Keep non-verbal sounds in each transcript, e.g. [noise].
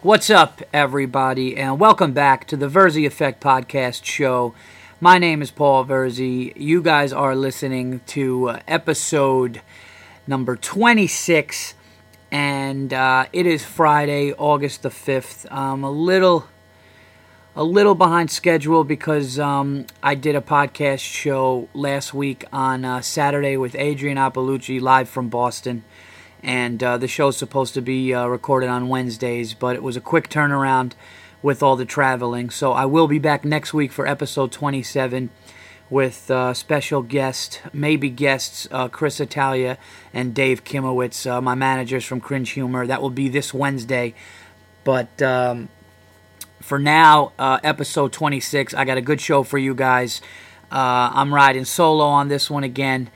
What's up, everybody, and welcome back to the Virzi Effect Podcast Show. My name is Paul Virzi. You guys are listening to uh, episode number 26, and uh, it is Friday, August the 5th. I'm a little. A little behind schedule because um, I did a podcast show last week on uh, Saturday with Adrian Appalucci live from Boston and uh, the show's supposed to be uh, recorded on Wednesdays, but it was a quick turnaround with all the traveling. So I will be back next week for episode 27 with uh, special guest, maybe guests, uh, Chris Italia and Dave Kimowitz, uh, my managers from Cringe Humor. That will be this Wednesday. But um, for now, uh, episode 26, I got a good show for you guys. I'm riding solo on this one again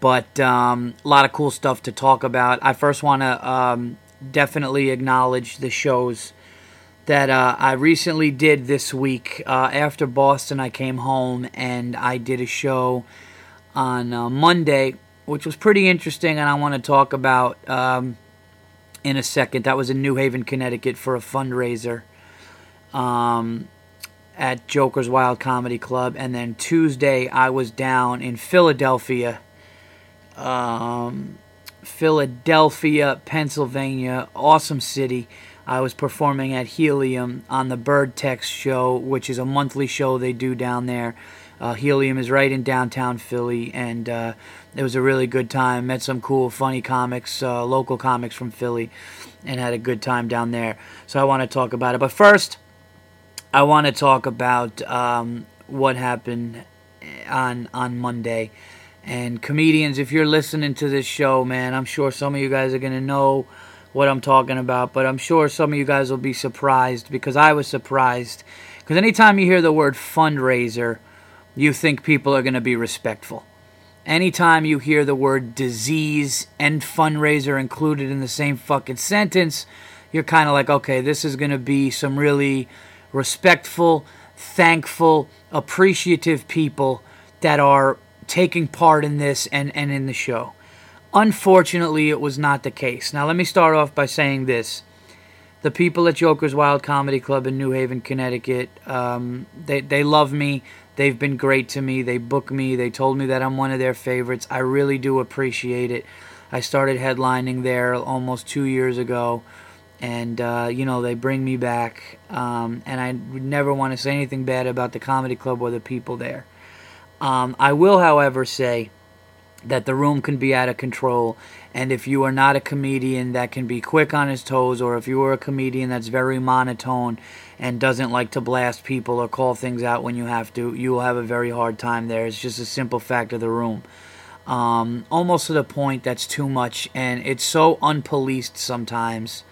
but um, a lot of cool stuff to talk about. I first want to um, definitely acknowledge the shows that uh, I recently did this week. Uh, after Boston, I came home and I did a show on uh, Monday, which was pretty interesting, and I want to talk about um, in a second. That was in New Haven, Connecticut for a fundraiser um, at Joker's Wild Comedy Club. And then Tuesday, I was down in Philadelphia um, Philadelphia, Pennsylvania, awesome city. I was performing at Helium on the Bird Text show, which is a monthly show they do down there. Uh, Helium is right in downtown Philly, and uh, it was a really good time. Met some cool, funny comics, uh, local comics from Philly, and had a good time down there. So I want to talk about it. But first, I want to talk about um, what happened on on Monday. And comedians, if you're listening to this show, man, I'm sure some of you guys are going to know what I'm talking about, but I'm sure some of you guys will be surprised because I was surprised. Because anytime you hear the word fundraiser, you think people are going to be respectful. Anytime you hear the word disease and fundraiser included in the same fucking sentence, you're kind of like, okay, this is going to be some really respectful, thankful, appreciative people that are taking part in this and, and in the show. Unfortunately, it was not the case. Now, let me start off by saying this. The people at Joker's Wild Comedy Club in New Haven, Connecticut, um, they, they love me. They've been great to me. They book me. They told me that I'm one of their favorites. I really do appreciate it. I started headlining there almost two years ago, and uh, you know they bring me back. Um, and I would never want to say anything bad about the comedy club or the people there. Um, I will, however, say that the room can be out of control. And if you are not a comedian that can be quick on his toes, or if you are a comedian that's very monotone and doesn't like to blast people or call things out when you have to, you will have a very hard time there. It's just a simple fact of the room. Um, almost to the point that's too much, and it's so unpoliced sometimes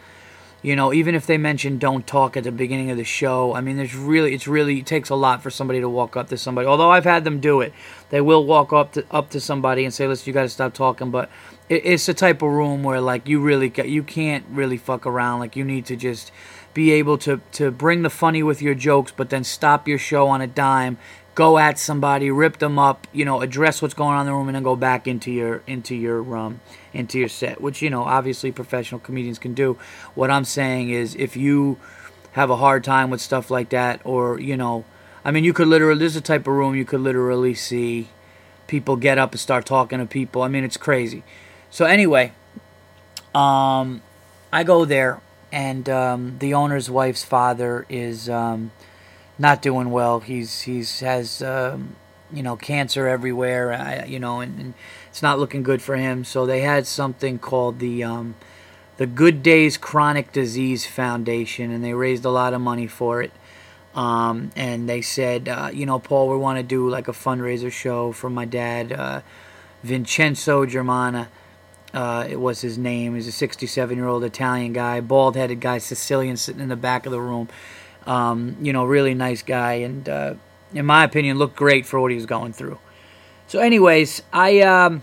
you know, even if they mention don't talk at the beginning of the show, I mean, there's really, it's really, it takes a lot for somebody to walk up to somebody. Although I've had them do it, they will walk up to up to somebody and say, "Listen, you got to stop talking." But it, it's the type of room where like you really, you can't really fuck around. Like you need to just be able to to bring the funny with your jokes, but then stop your show on a dime go at somebody, rip them up, you know, address what's going on in the room, and then go back into your into your um, into your set, which you know obviously professional comedians can do. What I'm saying is, if you have a hard time with stuff like that, or you know, I mean, you could literally this is a type of room you could literally see people get up and start talking to people. I mean, it's crazy. So anyway, um, I go there, and um, the owner's wife's father is. Um, not doing well. He's he's has um, you know cancer everywhere. You know, and, and, it's not looking good for him. So they had something called the um, the Good Days Chronic Disease Foundation, and they raised a lot of money for it. Um, and they said, uh, you know, Paul, we want to do like a fundraiser show for my dad, uh, Vincenzo Germana. Uh, it was his name. He's a 67 year old Italian guy, bald headed guy, Sicilian, sitting in the back of the room. Um, you know, really nice guy, and uh, in my opinion, looked great for what he was going through. So, anyways, I, um,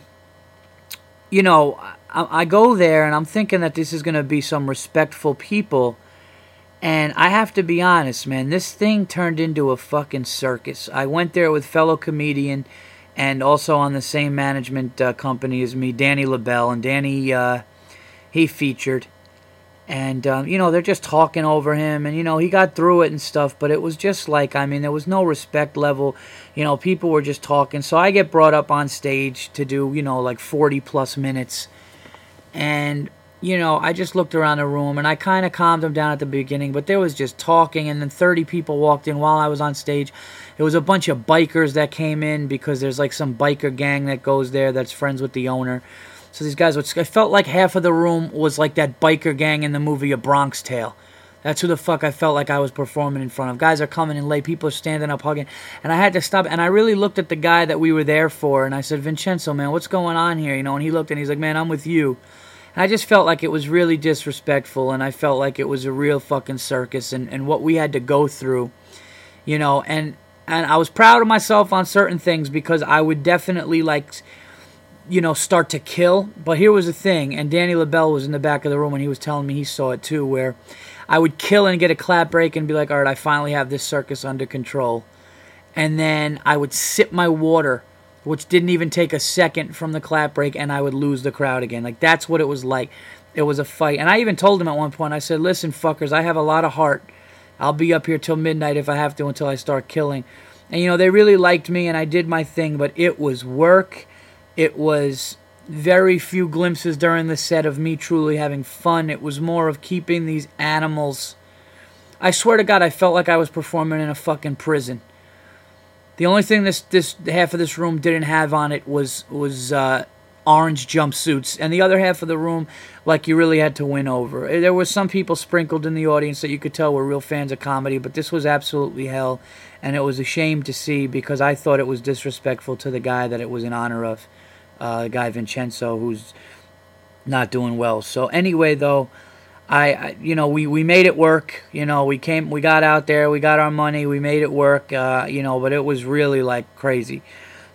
you know, I, I go there and I'm thinking that this is going to be some respectful people. And I have to be honest, man, this thing turned into a fucking circus. I went there with fellow comedian and also on the same management uh, company as me, Danny LaBelle. And Danny, uh, he featured and um, you know they're just talking over him and you know he got through it and stuff but it was just like i mean there was no respect level. You know people were just talking. So i get brought up on stage to do you know like 40 plus minutes. And you know i just looked around the room and i kind of calmed them down at the beginning but there was just talking and then 30 people walked in while i was on stage. It was a bunch of bikers that came in because there's like some biker gang that goes there that's friends with the owner so these guys, I felt like half of the room was like that biker gang in the movie A Bronx Tale. That's who the fuck I felt like I was performing in front of. Guys are coming in late, people are standing up hugging, and I had to stop. And I really looked at the guy that we were there for, and I said, Vincenzo, man, what's going on here? You know, and he looked and he's like, man, I'm with you. And I just felt like it was really disrespectful, and I felt like it was a real fucking circus, and, and what we had to go through, you know, and and I was proud of myself on certain things because I would definitely like you know, start to kill. But here was the thing, and Danny LaBelle was in the back of the room and he was telling me he saw it too, where I would kill and get a clap break and be like, all right, I finally have this circus under control. And then I would sip my water, which didn't even take a second from the clap break, and I would lose the crowd again. Like, that's what it was like. It was a fight. And I even told him at one point, I said, listen, fuckers, I have a lot of heart. I'll be up here till midnight if I have to until I start killing. And, you know, they really liked me and I did my thing, but it was work it was very few glimpses during the set of me truly having fun. It was more of keeping these animals. I swear to God, I felt like I was performing in a fucking prison. The only thing this this half of this room didn't have on it was was uh, orange jumpsuits, and the other half of the room, like you really had to win over. There were some people sprinkled in the audience that you could tell were real fans of comedy, but this was absolutely hell, and it was a shame to see because I thought it was disrespectful to the guy that it was in honor of uh, guy Vincenzo, who's not doing well. So anyway, though, I, I, you know we, we made it work. You know we came we got out there, we got our money, we made it work. Uh, you know, but it was really like crazy.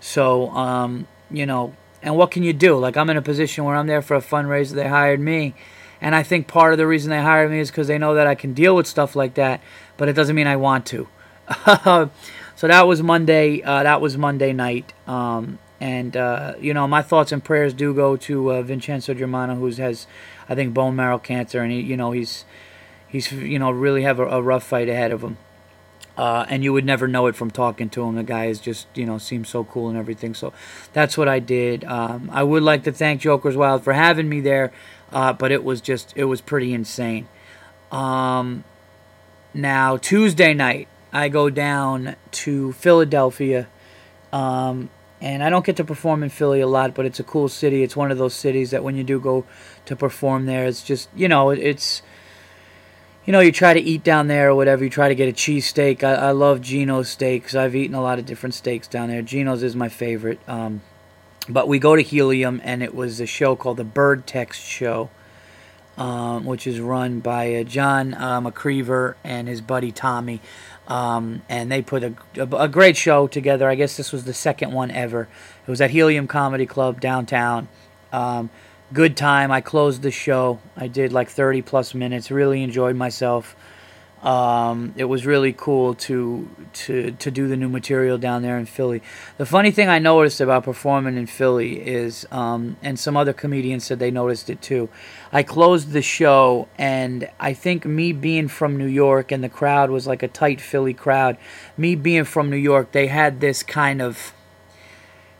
So um, you know, and what can you do? Like I'm in a position where I'm there for a fundraiser. They hired me. And I think part of the reason they hired me is because they know that I can deal with stuff like that, but it doesn't mean I want to. [laughs] so that was Monday. Uh, that was Monday night. Um, and uh, you know, my thoughts and prayers do go to uh, Vincenzo Germano, who has, I think, bone marrow cancer, and he, you know, he's, he's, you know, really have a, a rough fight ahead of him. Uh, and you would never know it from talking to him. The guy is just, you know, seems so cool and everything. So that's what I did. Um, I would like to thank Jokers Wild for having me there, uh, but it was just, it was pretty insane. Um, now Tuesday night, I go down to Philadelphia. Um, and I don't get to perform in Philly a lot, but it's a cool city. It's one of those cities that when you do go to perform there, it's just you know it's you know you try to eat down there or whatever. You try to get a cheesesteak. I, I love Geno's steaks. I've eaten a lot of different steaks down there. Geno's is my favorite. Um, but we go to Helium, and it was a show called the Bird Text Show, um, which is run by uh, John uh, McCreever and his buddy Tommy. Um, and they put a, a, a, great show together. I guess this was the second one ever. It was at Helium Comedy Club downtown. Um, good time. I closed the show. I did like 30 plus minutes. Really enjoyed myself. Um, it was really cool to to to do the new material down there in Philly. The funny thing I noticed about performing in Philly is, um, and some other comedians said they noticed it too. I closed the show, and I think me being from New York and the crowd was like a tight Philly crowd. Me being from New York, they had this kind of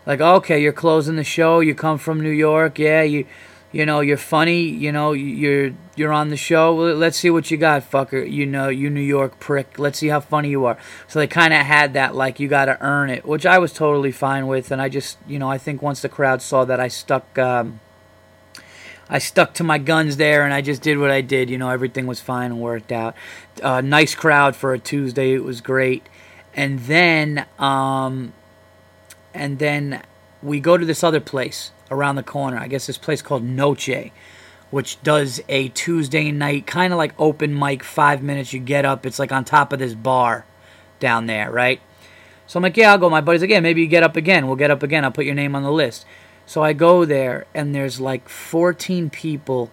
like, okay, you're closing the show. You come from New York, yeah. You you know you're funny you know you're you're on the show let's see what you got fucker you know you new york prick let's see how funny you are so they kind of had that like you got to earn it which i was totally fine with and i just you know i think once the crowd saw that i stuck um, I stuck to my guns there and I just did what I did. You know, everything was fine and worked out. Uh, nice crowd for a Tuesday. It was great. And then, um, and then we go to this other place around the corner. I guess this place called Noche, which does a Tuesday night kind of like open mic, five minutes. You get up, it's like on top of this bar down there, right? So I'm like, yeah, I'll go. My buddy's like, yeah, maybe you get up again. We'll get up again. I'll put your name on the list. So I go there, and there's like 14 people,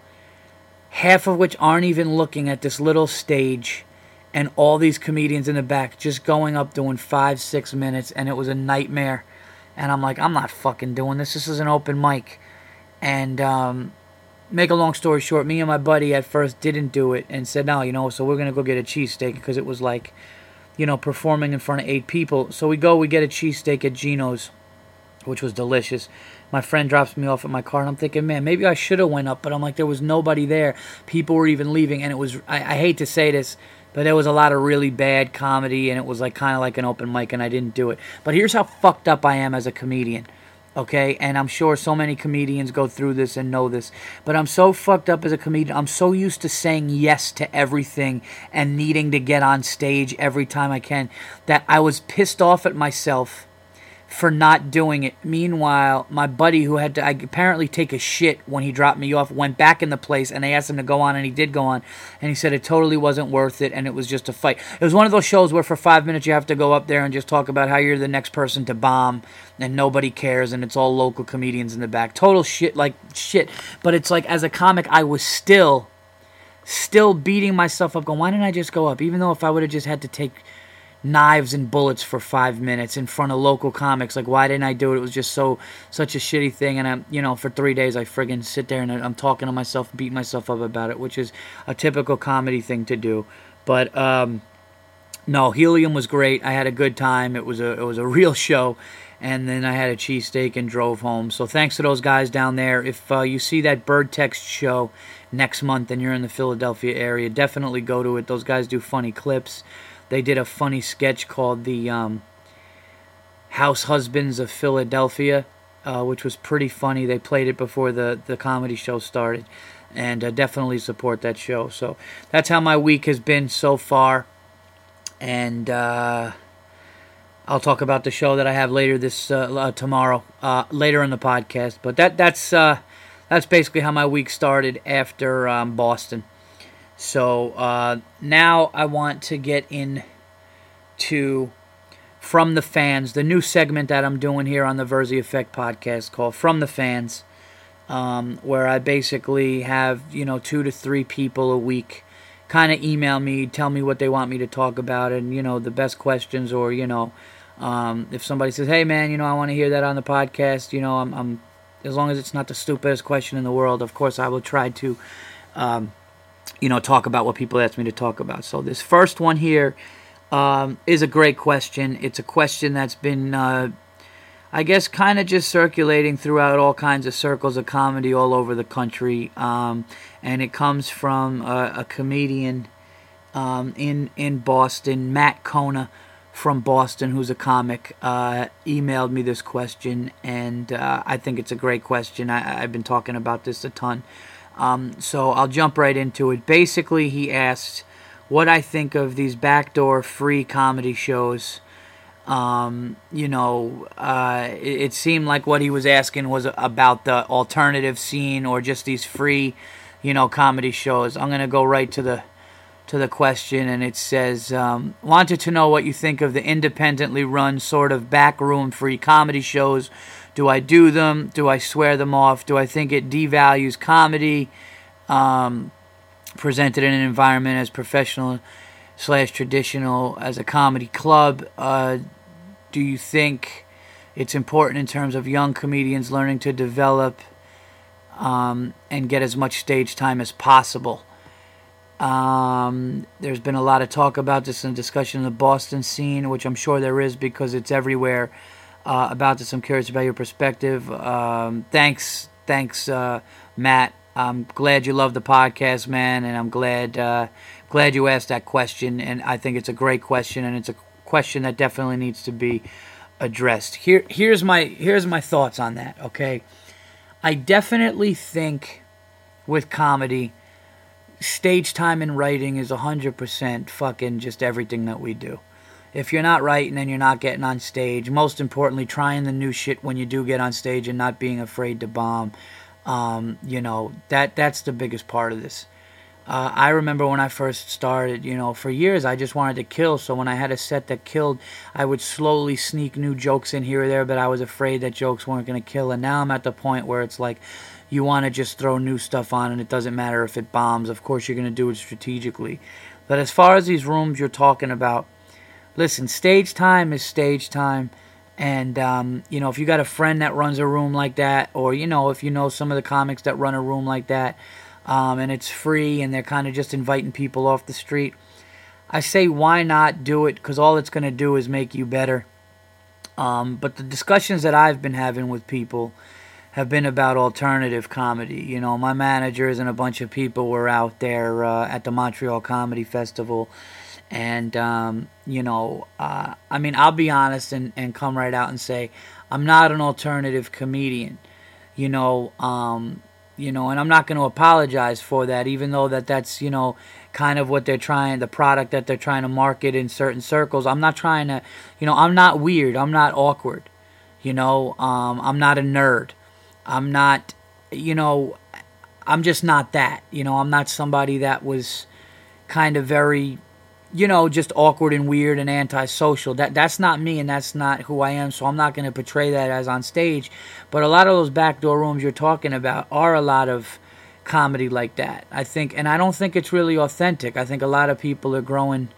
half of which aren't even looking at this little stage, and all these comedians in the back just going up doing five, six minutes, and it was a nightmare and I'm like, I'm not fucking doing this. This is an open mic, and um, make a long story short, me and my buddy at first didn't do it and said, no, you know, so we're going to go get a cheesesteak because it was like, you know, performing in front of eight people. So we go, we get a cheesesteak at Geno's, which was delicious. My friend drops me off at my car, and I'm thinking, man, maybe I should have went up, but I'm like, there was nobody there. People were even leaving, and it was, I, I hate to say this, but there was a lot of really bad comedy, and it was like kind of like an open mic, and I didn't do it. But here's how fucked up I am as a comedian okay? And I'm sure so many comedians go through this and know this. But I'm so fucked up as a comedian. I'm so used to saying yes to everything and needing to get on stage every time I can that I was pissed off at myself for not doing it. Meanwhile, my buddy who had to I, apparently take a shit when he dropped me off went back in the place and they asked him to go on and he did go on and he said it totally wasn't worth it and it was just a fight. It was one of those shows where for 5 minutes you have to go up there and just talk about how you're the next person to bomb and nobody cares and it's all local comedians in the back. Total shit like shit. But it's like as a comic I was still still beating myself up going why didn't I just go up even though if I would have just had to take knives and bullets for five minutes in front of local comics. Like, why didn't I do it? It was just so such a shitty thing. And I'm, you know, for three days I friggin' sit there and I'm talking to myself, beating myself up about it, which is a typical comedy thing to do. But um, no, Helium was great. I had a good time. It was a it was a [laughs] real show. And then I had a cheesesteak and drove home. So thanks to those guys down there. If uh, you see that Bird Text show next month and you're in the Philadelphia area, definitely go to it. Those guys do funny clips they did a funny sketch called the um, House Husbands of Philadelphia, uh, which was pretty funny. They played it before the, the comedy show started, and uh, definitely support that show. So that's how my week has been so far, and uh, I'll talk about the show that I have later this uh, uh, tomorrow, uh, later in the podcast. But that that's that's basically how my week started after um, Boston. So uh, now I want to get in to From the Fans, the new segment that I'm doing here on the Virzi Effect podcast called From the Fans, um, where I basically have, you know, two to three people a week kind of email me, tell me what they want me to talk about, and, you know, the best questions, or, you know, um, if somebody says, hey, man, you know, I want to hear that on the podcast, you know, I'm, I'm, as long as it's not the stupidest question in the world, of course, I will try to. Um, you know, talk about what people ask me to talk about. So this first one here um, is a great question. It's a question that's been, uh, I guess, kind of just circulating throughout all kinds of circles of comedy all over the country, um, and it comes from a, a comedian um, in in Boston, Matt Kona from Boston, who's a comic, uh, emailed me this question, and uh, I think it's a great question. I, I've been talking about this a ton. Um, so I'll jump right into it. Basically, he asked what I think of these backdoor free comedy shows. Um, you know, uh, it, it, seemed like what he was asking was about the alternative scene or just these free, you know, comedy shows. I'm gonna go right to the to the question, and it says, um, "Wanted to know what you think of the independently run sort of backroom free comedy shows do I do them? Do I swear them off? Do I think it devalues comedy um, presented in an environment as professional slash traditional as a comedy club? Uh, do you think it's important in terms of young comedians learning to develop um, and get as much stage time as possible? Um, there's been a lot of talk about this in discussion in the Boston scene, which I'm sure there is because it's everywhere uh, about this. I'm curious about your perspective. Um, thanks, thanks, uh, Matt. I'm glad you love the podcast, man, and I'm glad uh, glad you asked that question. And I think it's a great question, and it's a question that definitely needs to be addressed. Here, here's my here's my thoughts on that. Okay, I definitely think with comedy, stage time and writing is hundred percent fucking just everything that we do if you're not writing and you're not getting on stage, most importantly, trying the new shit when you do get on stage and not being afraid to bomb. Um, you know that that's the biggest part of this. Uh, I remember when I first started, you know, for years I just wanted to kill. So when I had a set that killed, I would slowly sneak new jokes in here or there, but I was afraid that jokes weren't going to kill. And now I'm at the point where it's like you want to just throw new stuff on and it doesn't matter if it bombs. Of course, you're going to do it strategically. But as far as these rooms you're talking about, Listen, stage time is stage time. And, um, you know, if you got a friend that runs a room like that, or, you know, if you know some of the comics that run a room like that, um, and it's free and they're kind of just inviting people off the street, I say, why not do it? Because all it's going to do is make you better. Um, but the discussions that I've been having with people have been about alternative comedy. You know, my managers and a bunch of people were out there uh, at the Montreal Comedy Festival. And, um, you know, uh, I mean, I'll be honest and, and come right out and say, I'm not an alternative comedian. You know, um, you know, and I'm not going to apologize for that, even though that that's, you know, kind of what they're trying, the product that they're trying to market in certain circles. I'm not trying to, you know, I'm not weird. I'm not awkward. You know, um, I'm not a nerd. I'm not, you know, I'm just not that. You know, I'm not somebody that was kind of very, you know, just awkward and weird and antisocial. That that's not me, and that's not who I am. So I'm not going to portray that as on stage. But a lot of those backdoor rooms you're talking about are a lot of comedy like that. I think, and I don't think it's really authentic. I think a lot of people are growing.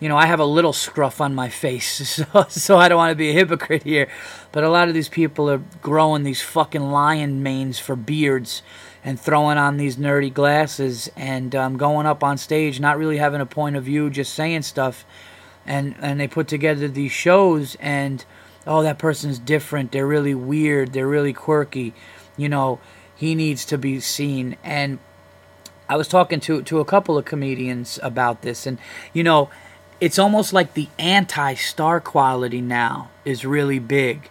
You know, I have a little scruff on my face, [laughs] so, so I don't want to be a hypocrite here. But a lot of these people are growing these fucking lion manes for beards and throwing on these nerdy glasses and um, going up on stage, not really having a point of view, just saying stuff. And and they put together these shows, and oh, that person's different. They're really weird. They're really quirky. You know, he needs to be seen. And I was talking to to a couple of comedians about this, and you know, it's almost like the anti-star quality now is really big.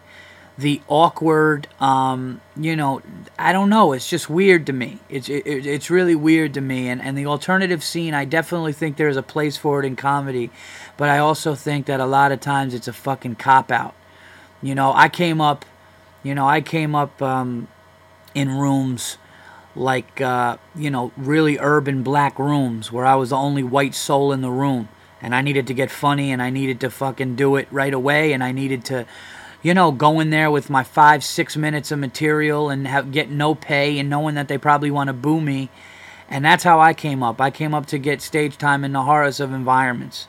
The awkward, um, you know, I don't know. It's just weird to me. It's it, it's really weird to me. And and the alternative scene, I definitely think there's a place for it in comedy, but I also think that a lot of times it's a fucking cop out. You know, I came up, you know, I came up. Um, in rooms like uh, you know really urban black rooms where I was the only white soul in the room and I needed to get funny and I needed to fucking do it right away and I needed to you know going there with my five six minutes of material and have, get no pay and knowing that they probably want to boo me and that's how I came up I came up to get stage time in the horrors of environments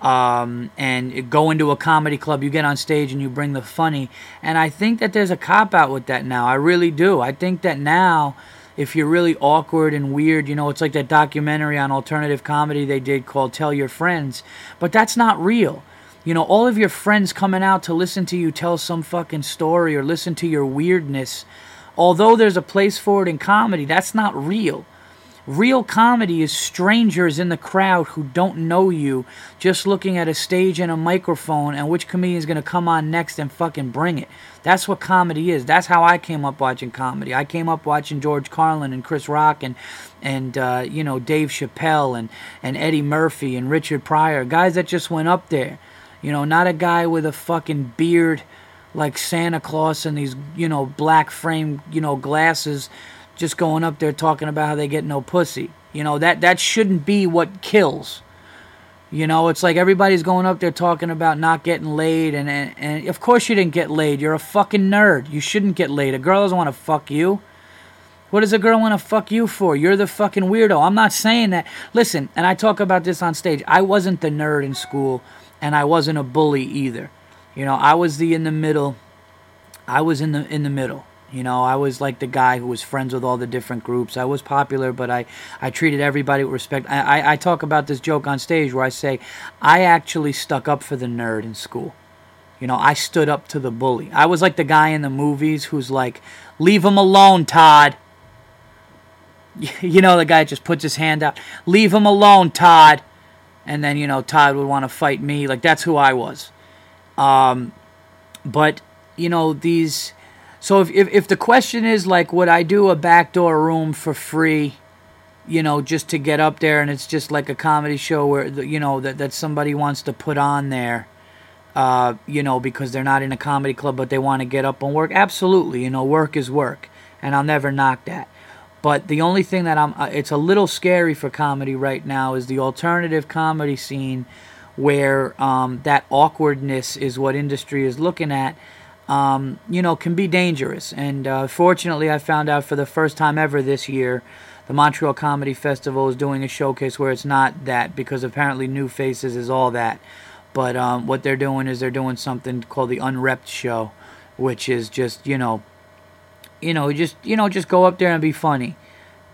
um, and go into a comedy club, you get on stage and you bring the funny. And I think that there's a cop out with that now. I really do. I think that now, if you're really awkward and weird, you know, it's like that documentary on alternative comedy they did called Tell Your Friends, but that's not real. You know, all of your friends coming out to listen to you tell some fucking story or listen to your weirdness, although there's a place for it in comedy, that's not real. Real comedy is strangers in the crowd who don't know you just looking at a stage and a microphone and which comedian is going to come on next and fucking bring it. That's what comedy is. That's how I came up watching comedy. I came up watching George Carlin and Chris Rock and and uh, you know Dave Chappelle and and Eddie Murphy and Richard Pryor, guys that just went up there. You know, not a guy with a fucking beard like Santa Claus and these, you know, black frame, you know, glasses just going up there talking about how they get no pussy. You know, that that shouldn't be what kills. You know, it's like everybody's going up there talking about not getting laid, and, and, and of course you didn't get laid. You're a fucking nerd. You shouldn't get laid. A girl doesn't want to fuck you. What does a girl want to fuck you for? You're the fucking weirdo. I'm not saying that. Listen, and I talk about this on stage. I wasn't the nerd in school, and I wasn't a bully either. You know, I was the in the middle. I was in the in the middle. You know, I was like the guy who was friends with all the different groups. I was popular, but I, I treated everybody with respect. I, I, I talk about this joke on stage where I say, I actually stuck up for the nerd in school. You know, I stood up to the bully. I was like the guy in the movies who's like, leave him alone, Todd. [laughs] You know, the guy just puts his hand out, leave him alone, Todd. And then, you know, Todd would want to fight me. Like, that's who I was. Um, but, you know, these so if, if, if the question is like, would I do a backdoor room for free, you know, just to get up there and it's just like a comedy show where, you know, that, that somebody wants to put on there, uh, you know, because they're not in a comedy club but they want to get up and work? Absolutely. You know, work is work. And I'll never knock that. But the only thing that I'm, uh, it's a little scary for comedy right now is the alternative comedy scene where um, that awkwardness is what industry is looking at um, you know, can be dangerous. And uh, fortunately, I found out for the first time ever this year, the Montreal Comedy Festival is doing a showcase where it's not that because apparently New Faces is all that. But um, what they're doing is they're doing something called the Unrepped Show, which is just you know, you know, just you know, just go up there and be funny.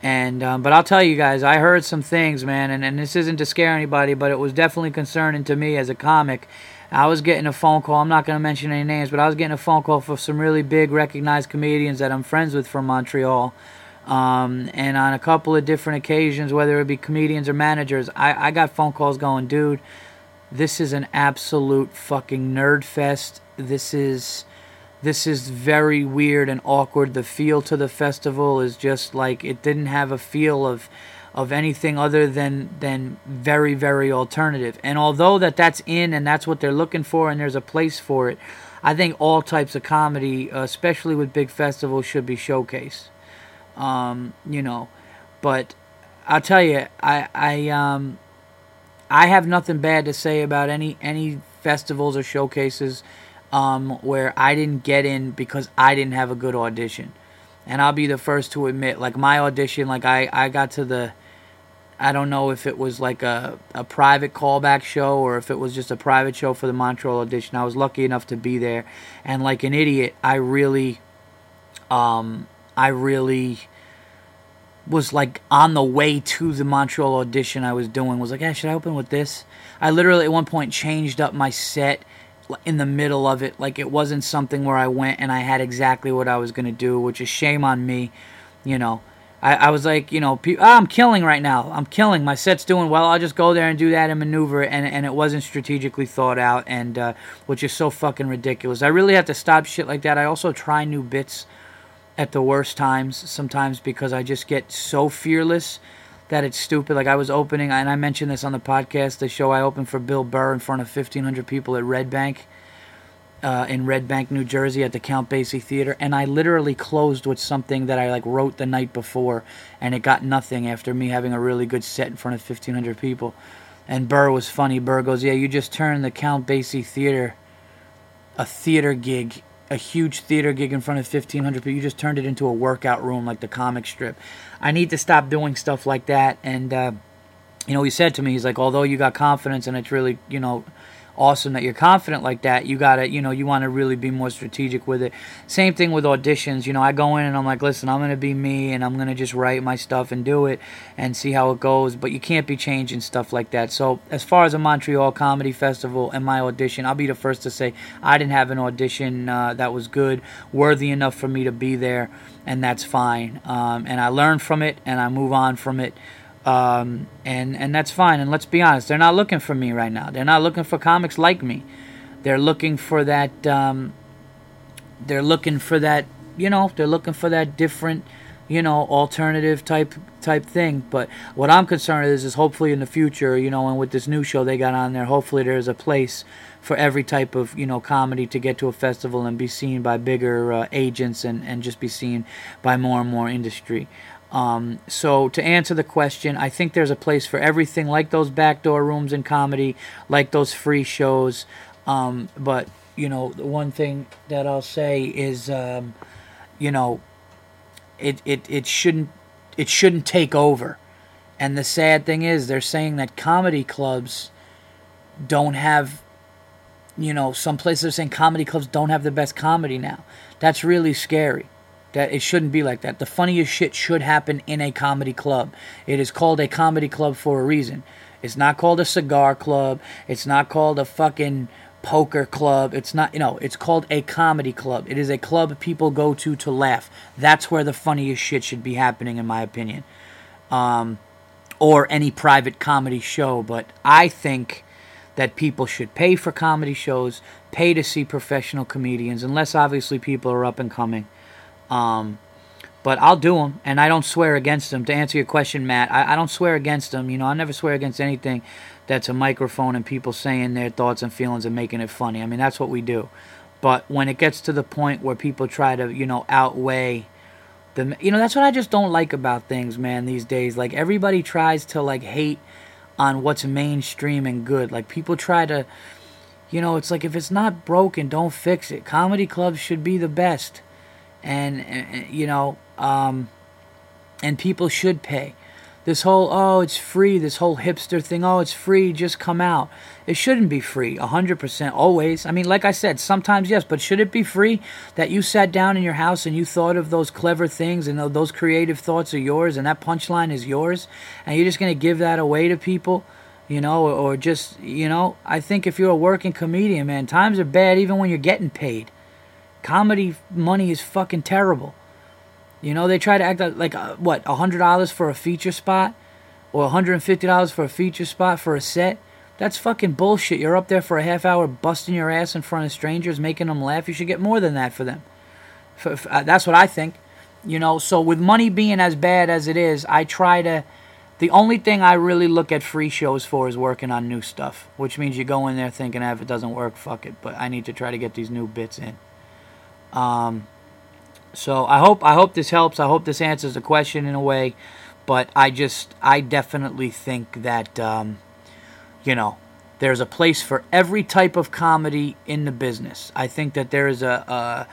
And um, but I'll tell you guys, I heard some things, man, and, and this isn't to scare anybody, but it was definitely concerning to me as a comic. I was getting a phone call. I'm not going to mention any names, but I was getting a phone call for some really big, recognized comedians that I'm friends with from Montreal. Um, and on a couple of different occasions, whether it be comedians or managers, I, I got phone calls going, dude, this is an absolute fucking nerd fest. This is this is very weird and awkward. The feel to the festival is just like it didn't have a feel of of anything other than than very very alternative. And although that that's in and that's what they're looking for and there's a place for it, I think all types of comedy, especially with big festivals, should be showcased. Um, you know, but I'll tell you, I I um I have nothing bad to say about any any festivals or showcases um, where I didn't get in because I didn't have a good audition. And I'll be the first to admit, like my audition, like I, I got to the, I don't know if it was like a, a private callback show or if it was just a private show for the Montreal audition. I was lucky enough to be there. And like an idiot, I really, um, I really was like on the way to the Montreal audition I was doing. Was like, hey, should I open with this? I literally at one point changed up my set in the middle of it. Like it wasn't something where I went and I had exactly what I was going to do, which is shame on me. You know, I, I was like, you know, pe- oh, I'm killing right now. I'm killing. My set's doing well. I'll just go there and do that and maneuver. And, and it wasn't strategically thought out, and uh, which is so fucking ridiculous. I really have to stop shit like that. I also try new bits at the worst times sometimes because I just get so fearless that it's stupid. Like I was opening, and I mentioned this on the podcast, the show I opened for Bill Burr in front of 1,500 people at Red Bank, uh, in Red Bank, New Jersey, at the Count Basie Theater, and I literally closed with something that I like wrote the night before, and it got nothing after me having a really good set in front of 1,500 people. And Burr was funny. Burr goes, "Yeah, you just turned the Count Basie Theater, a theater gig." A huge theater gig in front of 1,500 people. You just turned it into a workout room like the comic strip. I need to stop doing stuff like that. And, uh, you know, he said to me, he's like, although you got confidence and it's really, you know, awesome that you're confident like that. You got to, you know, you want to really be more strategic with it. Same thing with auditions. You know, I go in and I'm like, listen, I'm going to be me and I'm going to just write my stuff and do it and see how it goes. But you can't be changing stuff like that. So, as far as a Montreal Comedy Festival and my audition, I'll be the first to say I didn't have an audition uh, that was good, worthy enough for me to be there, and that's fine. Um, and I learn from it and I move on from it. Um, and and that's fine. And let's be honest, they're not looking for me right now. They're not looking for comics like me. They're looking for that. Um, they're looking for that. You know, they're looking for that different, you know, alternative type type thing. But what I'm concerned is, is hopefully in the future, you know, and with this new show they got on there, hopefully there's a place for every type of you know comedy to get to a festival and be seen by bigger uh, agents and and just be seen by more and more industry. Um, so to answer the question, I think there's a place for everything, like those backdoor rooms in comedy, like those free shows. Um, but you know, the one thing that I'll say is, um, you know, it, it it shouldn't it shouldn't take over. And the sad thing is, they're saying that comedy clubs don't have, you know, some places are saying comedy clubs don't have the best comedy now. That's really scary that it shouldn't be like that. The funniest shit should happen in a comedy club. It is called a comedy club for a reason. It's not called a cigar club. It's not called a fucking poker club. It's not, you know, it's called a comedy club. It is a club people go to to laugh. That's where the funniest shit should be happening, in my opinion. Um, or any private comedy show. But I think that people should pay for comedy shows, pay to see professional comedians, unless obviously people are up and coming. Um, but I'll do them, and I don't swear against them. To answer your question, Matt, I, I don't swear against them. You know, I never swear against anything that's a microphone and people saying their thoughts and feelings and making it funny. I mean, that's what we do. But when it gets to the point where people try to, you know, outweigh the, you know, that's what I just don't like about things, man. These days, like everybody tries to like hate on what's mainstream and good. Like people try to, you know, it's like if it's not broken, don't fix it. Comedy clubs should be the best and, and you know, um, and people should pay. This whole, oh, it's free, this whole hipster thing, oh, it's free, just come out. It shouldn't be free, A 100%, always. I mean, like I said, sometimes yes, but should it be free that you sat down in your house and you thought of those clever things and those creative thoughts are yours and that punchline is yours and you're just going to give that away to people? You know, or, or just, you know, I think if you're a working comedian, man, times are bad even when you're getting paid. Comedy money is fucking terrible. You know, they try to act like, like uh, what, $100 for a feature spot? Or $150 for a feature spot for a set? That's fucking bullshit. You're up there for a half hour busting your ass in front of strangers, making them laugh. You should get more than that for them. For, for, uh, that's what I think. You know, so with money being as bad as it is, I try to. The only thing I really look at free shows for is working on new stuff, which means you go in there thinking, ah, if it doesn't work, fuck it. But I need to try to get these new bits in. Um, so I hope I hope this helps. I hope this answers the question in a way, but I just I definitely think that um, you know there's a place for every type of comedy in the business. I think that there is a, a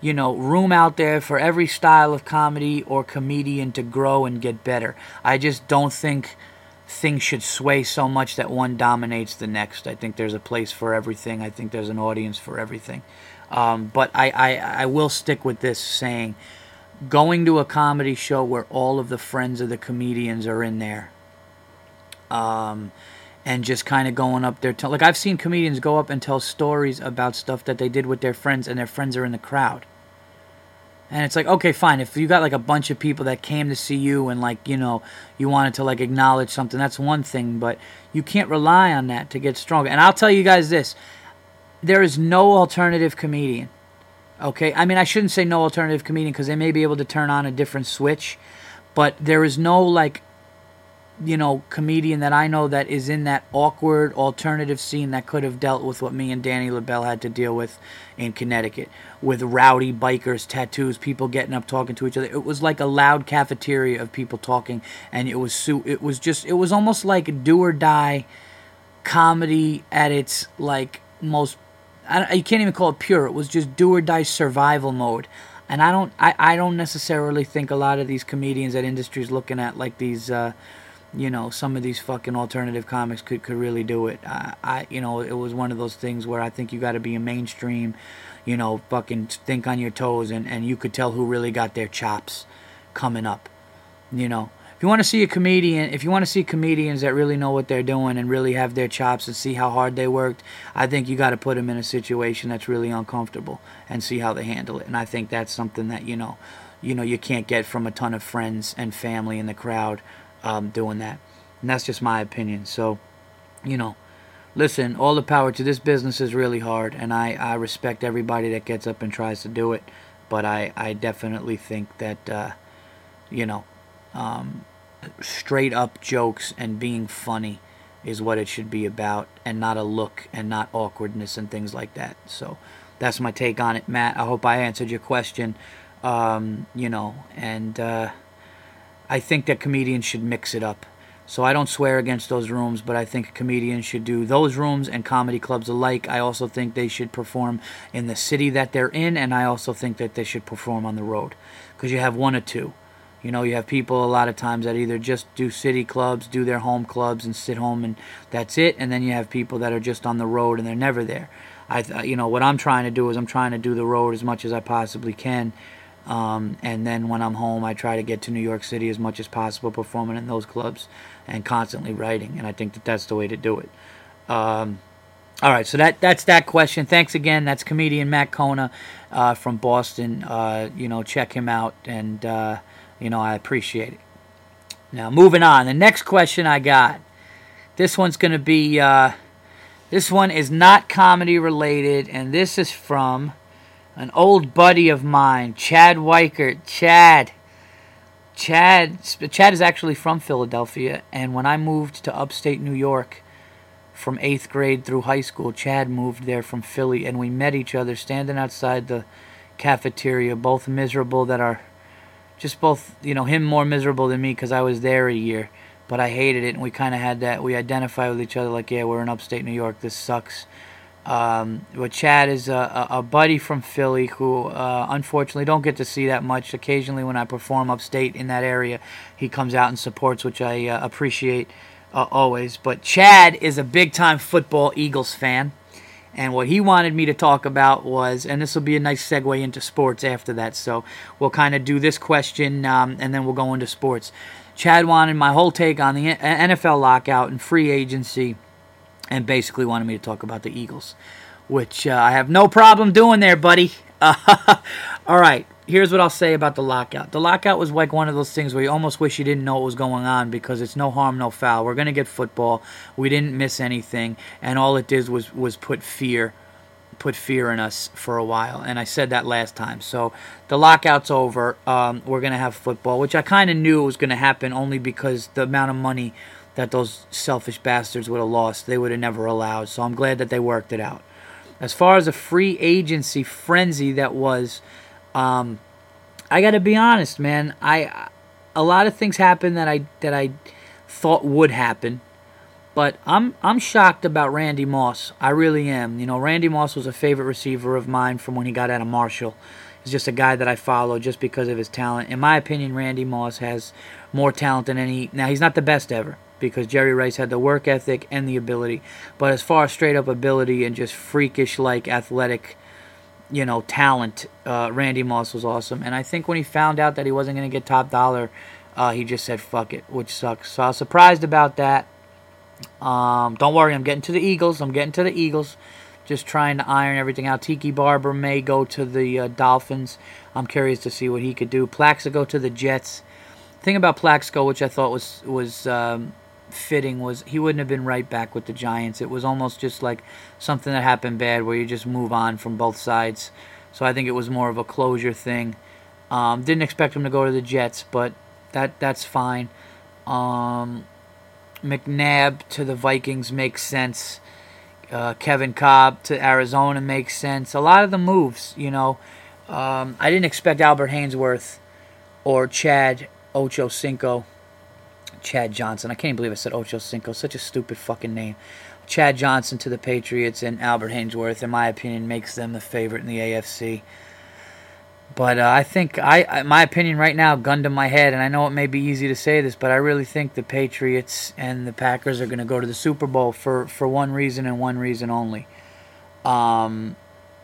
you know room out there for every style of comedy or comedian to grow and get better. I just don't think things should sway so much that one dominates the next. I think there's a place for everything. I think there's an audience for everything. Um, but I, I, I will stick with this saying going to a comedy show where all of the friends of the comedians are in there um, and just kind of going up there. To, like, I've seen comedians go up and tell stories about stuff that they did with their friends, and their friends are in the crowd. And it's like, okay, fine. If you got like a bunch of people that came to see you and like, you know, you wanted to like acknowledge something, that's one thing, but you can't rely on that to get stronger. And I'll tell you guys this there is no alternative comedian. Okay, I mean I shouldn't say no alternative comedian because they may be able to turn on a different switch, but there is no like, you know, comedian that I know that is in that awkward alternative scene that could have dealt with what me and Danny LaBelle had to deal with in Connecticut, with rowdy bikers, tattoos, people getting up talking to each other. It was like a loud cafeteria of people talking, and it was it was just it was almost like a do or die comedy at its like most you can't even call it pure. It was just do or die survival mode. And I don't, I, I don't necessarily think a lot of these comedians that industry's looking at like these, uh, you know, some of these fucking alternative comics could, could really do it. I, I, you know, it was one of those things where I think you got to be a mainstream, you know, fucking think on your toes, and, and you could tell who really got their chops coming up, you know you want to see a comedian, if you want to see comedians that really know what they're doing and really have their chops and see how hard they worked, I think you got to put them in a situation that's really uncomfortable and see how they handle it. And I think that's something that you know, you know, you can't get from a ton of friends and family in the crowd um, doing that. And that's just my opinion. So, you know, listen, all the power to this business is really hard, and I, I respect everybody that gets up and tries to do it. But I, I definitely think that, uh, you know, um, straight up jokes and being funny is what it should be about and not a look and not awkwardness and things like that. So that's my take on it, Matt. I hope I answered your question. Um, you know, and uh, I think that comedians should mix it up. So I don't swear against those rooms, but I think comedians should do those rooms and comedy clubs alike. I also think they should perform in the city that they're in, and I also think that they should perform on the road because you have one or two. You know, you have people a lot of times that either just do city clubs, do their home clubs, and sit home, and that's it. And then you have people that are just on the road and they're never there. I, you know, what I'm trying to do is I'm trying to do the road as much as I possibly can. Um, and then when I'm home, I try to get to New York City as much as possible, performing in those clubs and constantly writing. And I think that that's the way to do it. Um, all right, so that that's that question. Thanks again. That's comedian Matt Kona uh, from Boston. Uh, you know, check him out and. Uh, you know, I appreciate it. Now, moving on. The next question I got. This one's going to be. Uh, this one is not comedy related, and this is from an old buddy of mine, Chad Weichert. Chad. Chad. Chad is actually from Philadelphia, and when I moved to upstate New York from eighth grade through high school, Chad moved there from Philly, and we met each other standing outside the cafeteria, both miserable that our just both, you know, him more miserable than me because I was there a year, but I hated it, and we kind of had that. We identify with each other like, yeah, we're in upstate New York. This sucks, Um, but Chad is a, a, buddy from Philly who, uh, unfortunately, don't get to see that much. Occasionally, when I perform upstate in that area, he comes out and supports, which I uh, appreciate uh, always. But Chad is a big time football Eagles fan. And what he wanted me to talk about was, and this will be a nice segue into sports after that. So we'll kind of do this question um, and then we'll go into sports. Chad wanted my whole take on the NFL lockout and free agency and basically wanted me to talk about the Eagles, which uh, I have no problem doing there, buddy. Uh, [laughs] all right, here's what I'll say about the lockout. The lockout was like one of those things where you almost wish you didn't know what was going on because it's no harm, no foul. We're gonna get football. We didn't miss anything, and all it did was was put fear, put fear in us for a while. And I said that last time. So the lockout's over. Um, we're gonna have football, which I kind of knew was gonna happen only because the amount of money that those selfish bastards would have lost, they would have never allowed. So I'm glad that they worked it out. As far as a free agency frenzy that was um, I got to be honest, man. I a lot of things happened that I that I thought would happen, but I'm I'm shocked about Randy Moss. I really am. You know, Randy Moss was a favorite receiver of mine from when he got out of Marshall. He's just a guy that I follow just because of his talent. In my opinion, Randy Moss has more talent than any. Now he's not the best ever because Jerry Rice had the work ethic and the ability, but as far as straight up ability and just freakish like athletic you know, talent, uh, Randy Moss was awesome. And I think when he found out that he wasn't going to get top dollar, uh, he just said, fuck it, which sucks. So I was surprised about that. Um, don't worry, I'm getting to the Eagles. I'm getting to the Eagles. Just trying to iron everything out. Tiki Barber may go to the uh, Dolphins. I'm curious to see what he could do. Plaxico to the Jets. Thing about Plaxico, which I thought was was um, fitting was he wouldn't have been right back with the Giants. It was almost just like something that happened bad where you just move on from both sides. So I think it was more of a closure thing. Um, didn't expect him to go to the Jets, but that that's fine. Um, McNabb to the Vikings makes sense. Uh, Kevin Kolb to Arizona makes sense. A lot of the moves, you know. Um, I didn't expect Albert Haynesworth or Chad Ochocinco Chad Johnson. I can't even believe I said Ocho Cinco. Such a stupid fucking name. Chad Johnson to the Patriots and Albert Haynesworth, in my opinion, makes them the favorite in the AFC. But uh, I think I, my opinion right now, gun to my head, and I know it may be easy to say this, but I really think the Patriots and the Packers are going to go to the Super Bowl for, for one reason and one reason only. Um,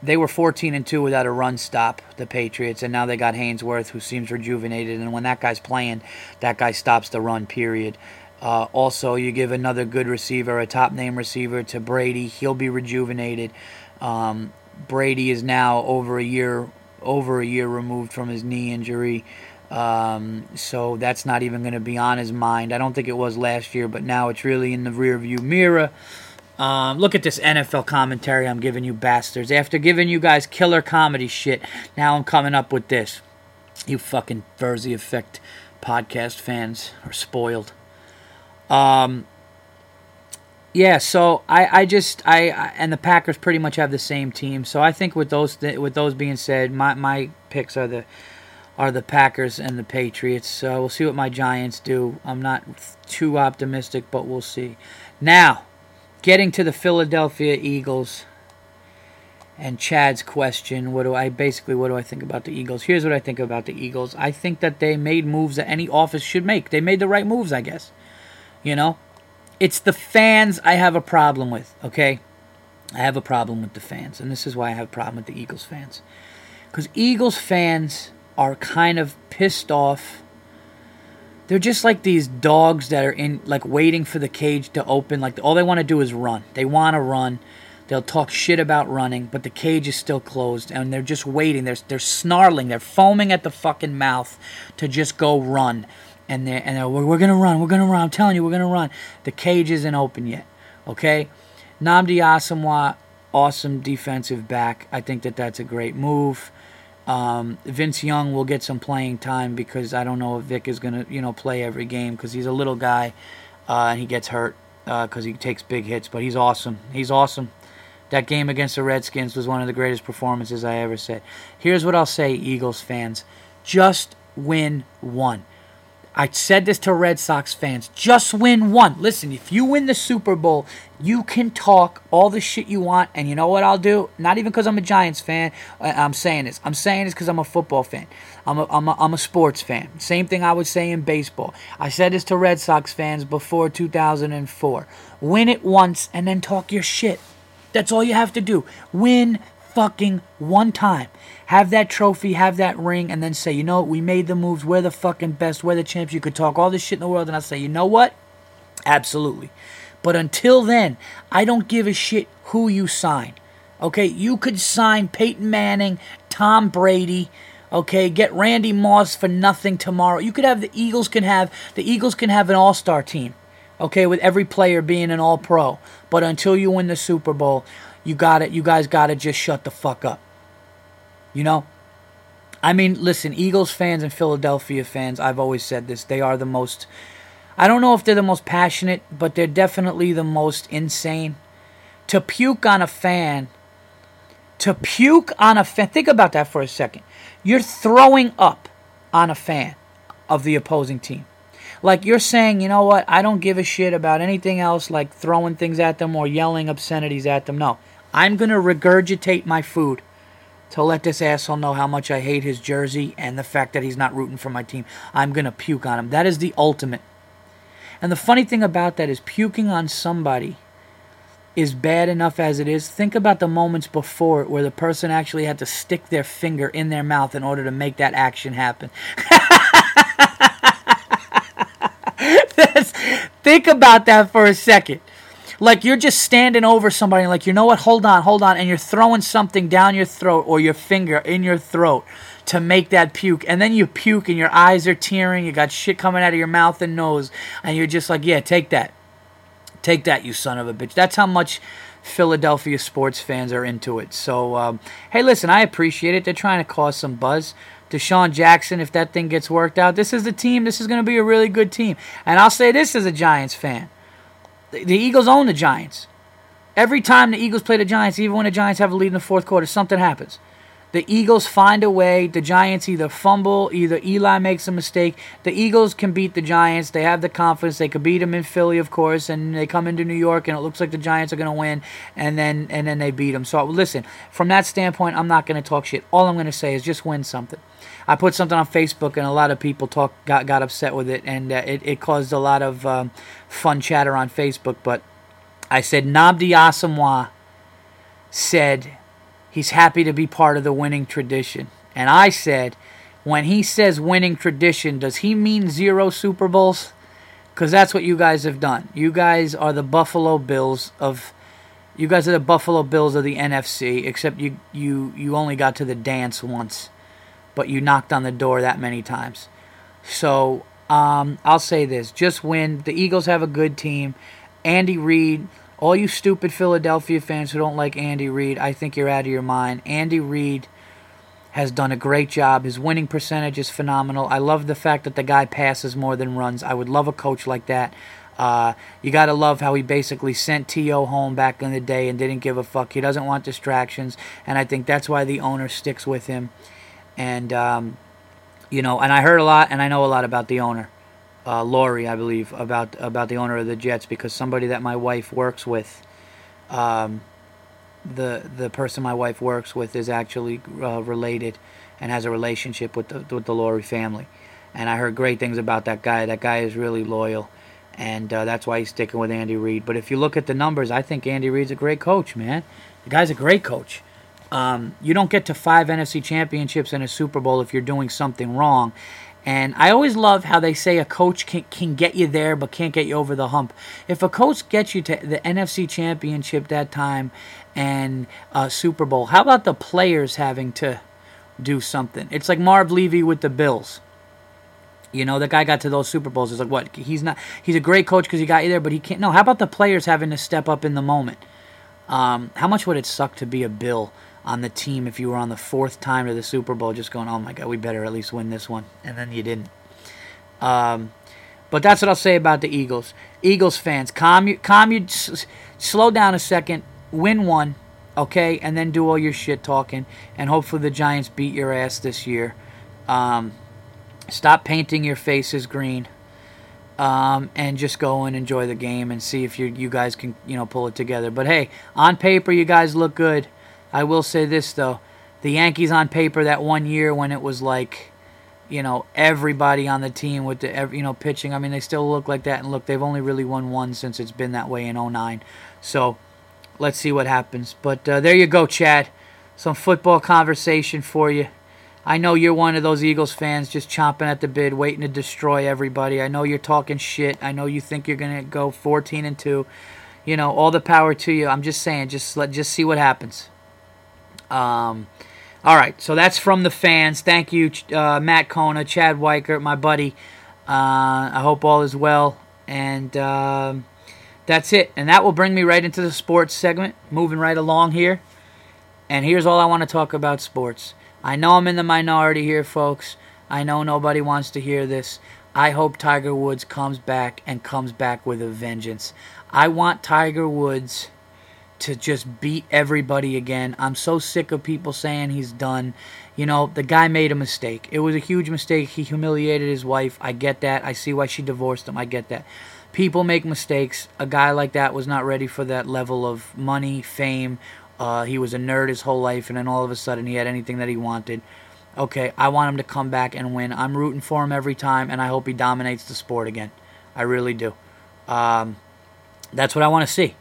they were 14 and 2 without a run stop, the Patriots, and now they got Haynesworth, who seems rejuvenated. And when that guy's playing, that guy stops the run, period. Uh, also, you give another good receiver, a top name receiver, to Brady. He'll be rejuvenated. Um, Brady is now over a year over a year removed from his knee injury. Um, so that's not even going to be on his mind. I don't think it was last year, but now it's really in the rearview mirror. Um, look at this NFL commentary I'm giving you bastards. After giving you guys killer comedy shit, now I'm coming up with this. You fucking Virzi Effect podcast fans are spoiled. Um, yeah, so I, I just I, I, and the Packers pretty much have the same team. So I think with those th- with those being said, my my picks are the are the Packers and the Patriots. So we'll see what my Giants do. I'm not too optimistic, but we'll see. Now, getting to the Philadelphia Eagles and Chad's question, what do I basically what do I think about the Eagles? Here's what I think about the Eagles. I think that they made moves that any office should make. They made the right moves, I guess. You know? It's the fans I have a problem with, okay? I have a problem with the fans, and this is why I have a problem with the Eagles fans. Cuz Eagles fans are kind of pissed off they're just like these dogs that are in like waiting for the cage to open. Like all they want to do is run. They want to run. They'll talk shit about running but the cage is still closed and they're just waiting. They're, they're snarling. They're foaming at the fucking mouth to just go run. And they're and they're, we're, gonna run. We're gonna run. I'm telling you we're gonna run. The cage isn't open yet okay? Nnamdi Asomugha, awesome defensive back. I think that that's a great move um, Vince Young will get some playing time because I don't know if Vic is to, you know, play every game because he's a little guy uh, and he gets hurt because uh, he takes big hits. But he's awesome. He's awesome. That game against the Redskins was one of the greatest performances I ever said. Here's what I'll say, Eagles fans: just win one. I said this to Red Sox fans. Just win one. Listen, if you win the Super Bowl, you can talk all the shit you want. And you know what I'll do? Not even because I'm a Giants fan. I'm saying this. I'm saying this because I'm a football fan. I'm a, I'm, a, I'm a sports fan. Same thing I would say in baseball. I said this to Red Sox fans before 2004. Win it once and then talk your shit. That's all you have to do. Win fucking one time. Have that trophy, have that ring, and then say, you know, what, we made the moves. We're the fucking best. We're the champs. You could talk all this shit in the world, and I'll say, you know what? Absolutely. But until then, I don't give a shit who you sign. Okay, you could sign Peyton Manning, Tom Brady. Okay, get Randy Moss for nothing tomorrow. You could have the Eagles can have the Eagles can have an all-star team. Okay, with every player being an all-pro. But until you win the Super Bowl, you got it. You guys got to just shut the fuck up. You know? I mean, listen, Eagles fans and Philadelphia fans, I've always said this, they are the most I don't know if they're the most passionate, but they're definitely the most insane. To puke on a fan, to puke on a fan, think about that for a second. You're throwing up on a fan of the opposing team. Like you're saying, you know what, I don't give a shit about anything else like throwing things at them or yelling obscenities at them. No. I'm going to regurgitate my food to let this asshole know how much I hate his jersey and the fact that he's not rooting for my team. I'm going to puke on him. That is the ultimate. And the funny thing about that is puking on somebody is bad enough as it is. Think about the moments before it where the person actually had to stick their finger in their mouth in order to make that action happen. [laughs] think about that for a second like you're just standing over somebody like you know what? Hold on hold on. And you're throwing something down your throat or your finger in your throat to make that puke. And then you puke and your eyes are tearing. You got shit coming out of your mouth and nose. And you're just like yeah take that. Take that you son of a bitch. That's how much philadelphia sports fans are into it. So um, hey listen i appreciate it. They're trying to cause some buzz. DeSean Jackson, if that thing gets worked out, this is the team. This is going to be a really good team. And I'll say this as a Giants fan the, Eagles own the Giants. Every time the Eagles play the Giants, even when the Giants have a lead in the fourth quarter, something happens. The Eagles find a way. The Giants either fumble, either Eli makes a mistake. The Eagles can beat the Giants. They have the confidence. They could beat them in Philly, of course, and they come into New York, and it looks like the Giants are going to win, and then and then they beat them. So listen, from that standpoint, I'm not going to talk shit. All I'm going to say is just win something. I put something on Facebook, and a lot of people talk got got upset with it, and uh, it it caused a lot of um, fun chatter on Facebook. But I said Nnamdi Asomugha said he's happy to be part of the winning tradition. And I said, when he says winning tradition, does he mean zero Super Bowls? Because that's what you guys have done. You guys are the Buffalo Bills of. You guys are the Buffalo Bills of the NFC, except you you you only got to the dance once, but you knocked on the door that many times. So um, I'll say this: just win. The Eagles have a good team. Andy Reid all you stupid Philadelphia fans who don't like Andy Reid, I think you're out of your mind. Andy Reid has done a great job. His winning percentage is phenomenal. I love the fact that the guy passes more than runs. I would love a coach like that. Uh, you got to love how he basically sent T.O. home back in the day and didn't give a fuck. He doesn't want distractions, and I think that's why the owner sticks with him. And, um, you know, and I heard a lot, and I know a lot about the owner uh, Lurie, I believe, about about the owner of the Jets because somebody that my wife works with, um, the the person my wife works with is actually uh, related and has a relationship with the with the Lurie family, and I heard great things about that guy. That guy is really loyal, and uh, that's why he's sticking with Andy Reid. But if you look at the numbers, I think Andy Reid's a great coach, man. The guy's a great coach. Um, you don't get to five NFC championships and a Super Bowl if you're doing something wrong. And I always love how they say a coach can, can get you there but can't get you over the hump. If a coach gets you to the NFC championship that time and uh, Super Bowl, how about the players having to do something? It's like Marv Levy with the Bills. You know, the guy got to those Super Bowls. It's like, what? He's not. He's a great coach because he got you there, but he can't. No, how about the players having to step up in the moment? Um, how much would it suck to be a Bill? On the team if you were on the fourth time to the Super Bowl, just going, oh my God, we better at least win this one. And then you didn't. Um, but that's what I'll say about the Eagles. Eagles fans, calm you, calm you, s- slow down a second, win one, okay, and then do all your shit talking, and hopefully the Giants beat your ass this year. Um, Stop painting your faces green. Um, and just go and enjoy the game and see if you you guys can you know pull it together. But hey, on paper you guys look good. I will say this though, the Yankees on paper that one year when it was like, you know, everybody on the team with the you know pitching. I mean, they still look like that. And look, they've only really won one since it's been that way in 09. So let's see what happens. But uh, there you go, Chad. Some football conversation for you. I know you're one of those Eagles fans just chomping at the bit, waiting to destroy everybody. I know you're talking shit. I know you think you're gonna go 14 and two. You know, all the power to you. I'm just saying, just let just see what happens. Um, all right, so that's from the fans. Thank you, uh, Matt Kona, Chad Weicker, my buddy. Uh, I hope all is well, and um, that's it. And that will bring me right into the sports segment. Moving right along here, and here's all I want to talk about: sports. I know I'm in the minority here, folks. I know nobody wants to hear this. I hope Tiger Woods comes back and comes back with a vengeance. I want Tiger Woods to just beat everybody again. I'm so sick of people saying he's done. You know, the guy made a mistake. It was a huge mistake. He humiliated his wife. I get that. I see why she divorced him. I get that. People make mistakes. A guy like that was not ready for that level of money, fame, uh, he was a nerd his whole life, and then all of a sudden he had anything that he wanted. Okay, I want him to come back and win. I'm rooting for him every time, and I hope he dominates the sport again. I really do. Um, that's what I want to see.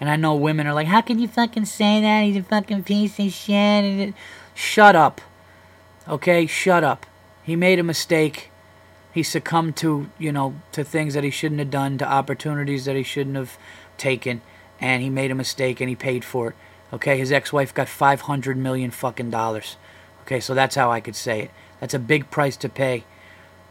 And I know women are like, how can you fucking say that? He's a fucking piece of shit. Shut up. Okay, shut up. He made a mistake. He succumbed to, you know, to things that he shouldn't have done, to opportunities that he shouldn't have taken, and he made a mistake and he paid for it. Okay, his ex-wife got 500 million fucking dollars. Okay, so that's how I could say it. That's a big price to pay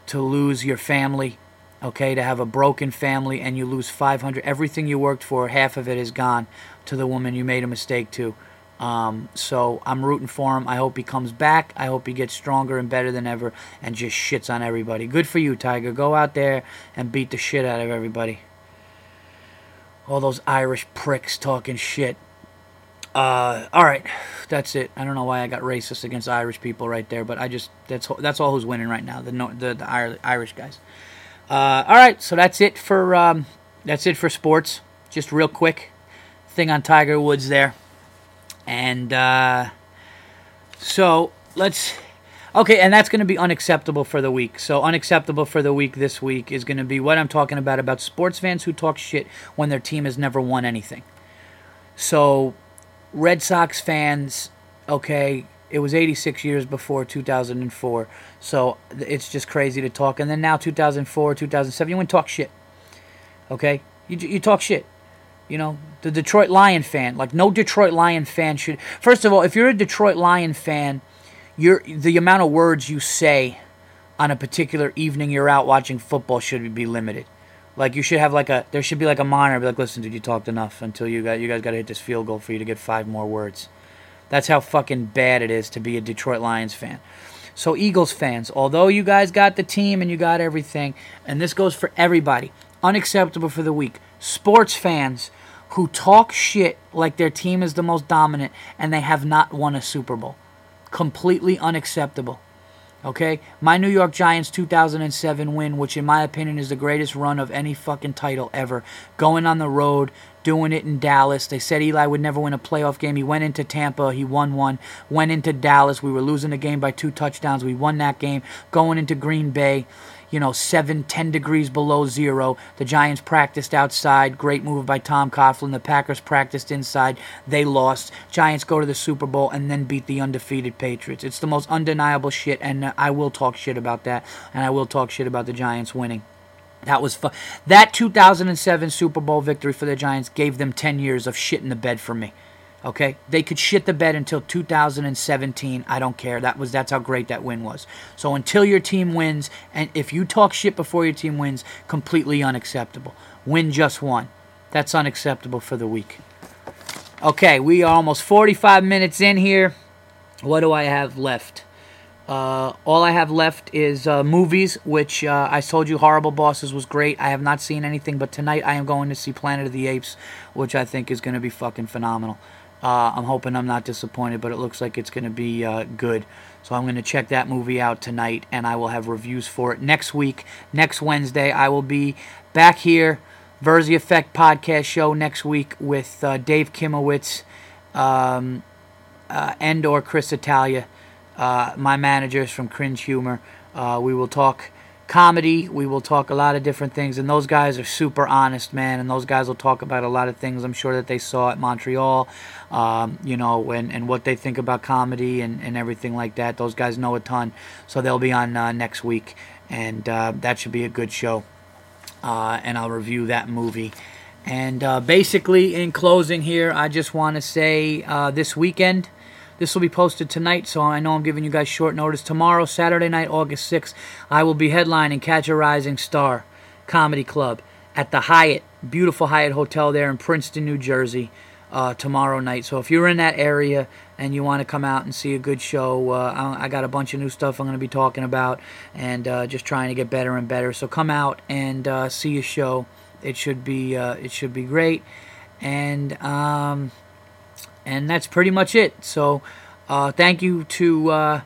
to lose your family, okay, to have a broken family and you lose 500 everything you worked for, half of it is gone to the woman you made a mistake to. Um, so I'm rooting for him. I hope he comes back. I hope he gets stronger and better than ever and just shits on everybody. Good for you, Tiger. Go out there and beat the shit out of everybody. All those Irish pricks talking shit. Uh, all right, that's it. I don't know why I got racist against Irish people right there, but I just that's that's all who's winning right now. The the, the Irish guys. Uh, all right, so that's it for um, that's it for sports. Just real quick thing on Tiger Woods there, and uh, so let's. Okay, and that's going to be unacceptable for the week. So, unacceptable for the week this week is going to be what I'm talking about about sports fans who talk shit when their team has never won anything. So, Red Sox fans, okay, it was 86 years before 2004. So it's just crazy to talk. And then now 2004, 2007, you to talk shit. Okay? You, you talk shit. You know, the Detroit Lion fan, like no Detroit Lion fan should. First of all, if you're a Detroit Lion fan, you're the amount of words you say on a particular evening you're out watching football should be limited. Like you should have like a there should be like a monitor. Be like, listen, dude, you talked enough until you got you guys got to hit this field goal for you to get five more words. That's how fucking bad it is to be a Detroit Lions fan. So Eagles fans, although you guys got the team and you got everything, and this goes for everybody, unacceptable for the week. Sports fans who talk shit like their team is the most dominant and they have not won a Super Bowl. Completely unacceptable. Okay? My New York Giants 2007 win, which in my opinion is the greatest run of any fucking title ever. Going on the road, doing it in Dallas. They said Eli would never win a playoff game. He went into Tampa, he won one. Went into Dallas, we were losing the game by two touchdowns. We won that game. Going into Green Bay, you know, seven, ten degrees below zero. The Giants practiced outside. Great move by Tom Coughlin. The Packers practiced inside. They lost. Giants go to the Super Bowl and then beat the undefeated Patriots. It's the most undeniable shit, and I will talk shit about that, and I will talk shit about the Giants winning. That was fu- that 2007 Super Bowl victory for the Giants gave them 10 years of shit in the bed for me. Okay, they could shit the bed until 2017. I don't care. That was that's how great that win was. So until your team wins, and if you talk shit before your team wins, completely unacceptable. Win just one. That's unacceptable for the week. Okay, we are almost 45 minutes in here. What do I have left? Uh, all I have left is uh, movies, which uh, I told you Horrible Bosses was great. I have not seen anything, but tonight I am going to see Planet of the Apes, which I think is going to be fucking phenomenal. Uh, I'm hoping I'm not disappointed, but it looks like it's going to be uh, good. So I'm going to check that movie out tonight, and I will have reviews for it next week. Next Wednesday, I will be back here, Virzi Effect podcast show next week with uh, Dave Kimowitz um, and or Chris Italia, uh, my managers from Cringe Humor. Uh, we will talk comedy. We will talk a lot of different things, and those guys are super honest, man. And those guys will talk about a lot of things. I'm sure that they saw at Montreal, um, you know, and, and what they think about comedy and, and everything like that. Those guys know a ton, so they'll be on uh, next week, and uh, that should be a good show. Uh, and I'll review that movie. And uh, basically, in closing here, I just want to say uh, this weekend. This will be posted tonight, so I know I'm giving you guys short notice. Tomorrow, Saturday night, August 6th, I will be headlining Catch a Rising Star Comedy Club at the Hyatt, beautiful Hyatt Hotel there in Princeton, New Jersey, uh, tomorrow night. So if you're in that area and you want to come out and see a good show, uh, I got a bunch of new stuff I'm going to be talking about and uh, just trying to get better and better. So come out and uh, see a show. It should be uh, it should be great, and. Um, and that's pretty much it. So, uh, thank you to uh,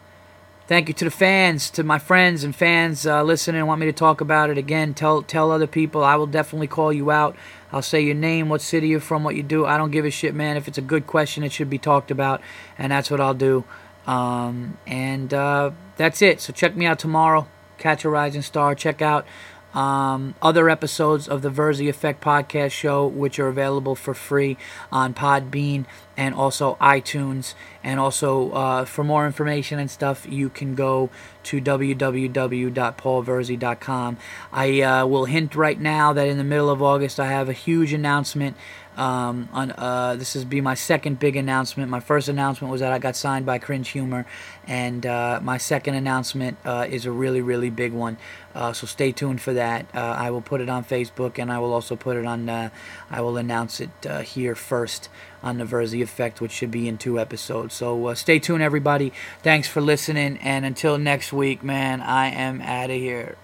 thank you to the fans, to my friends and fans uh, listening. and want me to talk about it again. Tell tell other people. I will definitely call you out. I'll say your name, what city you're from, what you do. I don't give a shit, man. If it's a good question, it should be talked about, and that's what I'll do. Um, and uh, that's it. So check me out tomorrow. Catch a Rising Star. Check out um, other episodes of the Virzi Effect podcast show, which are available for free on Podbean and also iTunes. And also, uh, for more information and stuff, you can go to www.paulvirzi.com. I uh, will hint right now that in the middle of August, I have a huge announcement um, on, uh, this is be my second big announcement. My first announcement was that I got signed by Cringe Humor, and uh, my second announcement uh, is a really, really big one. Uh, so stay tuned for that. Uh, I will put it on Facebook, and I will also put it on. Uh, I will announce it here first on the Virzi Effect, which should be in two episodes. So stay tuned, everybody. Thanks for listening, and until next week, man, I am out of here.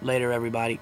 later, everybody.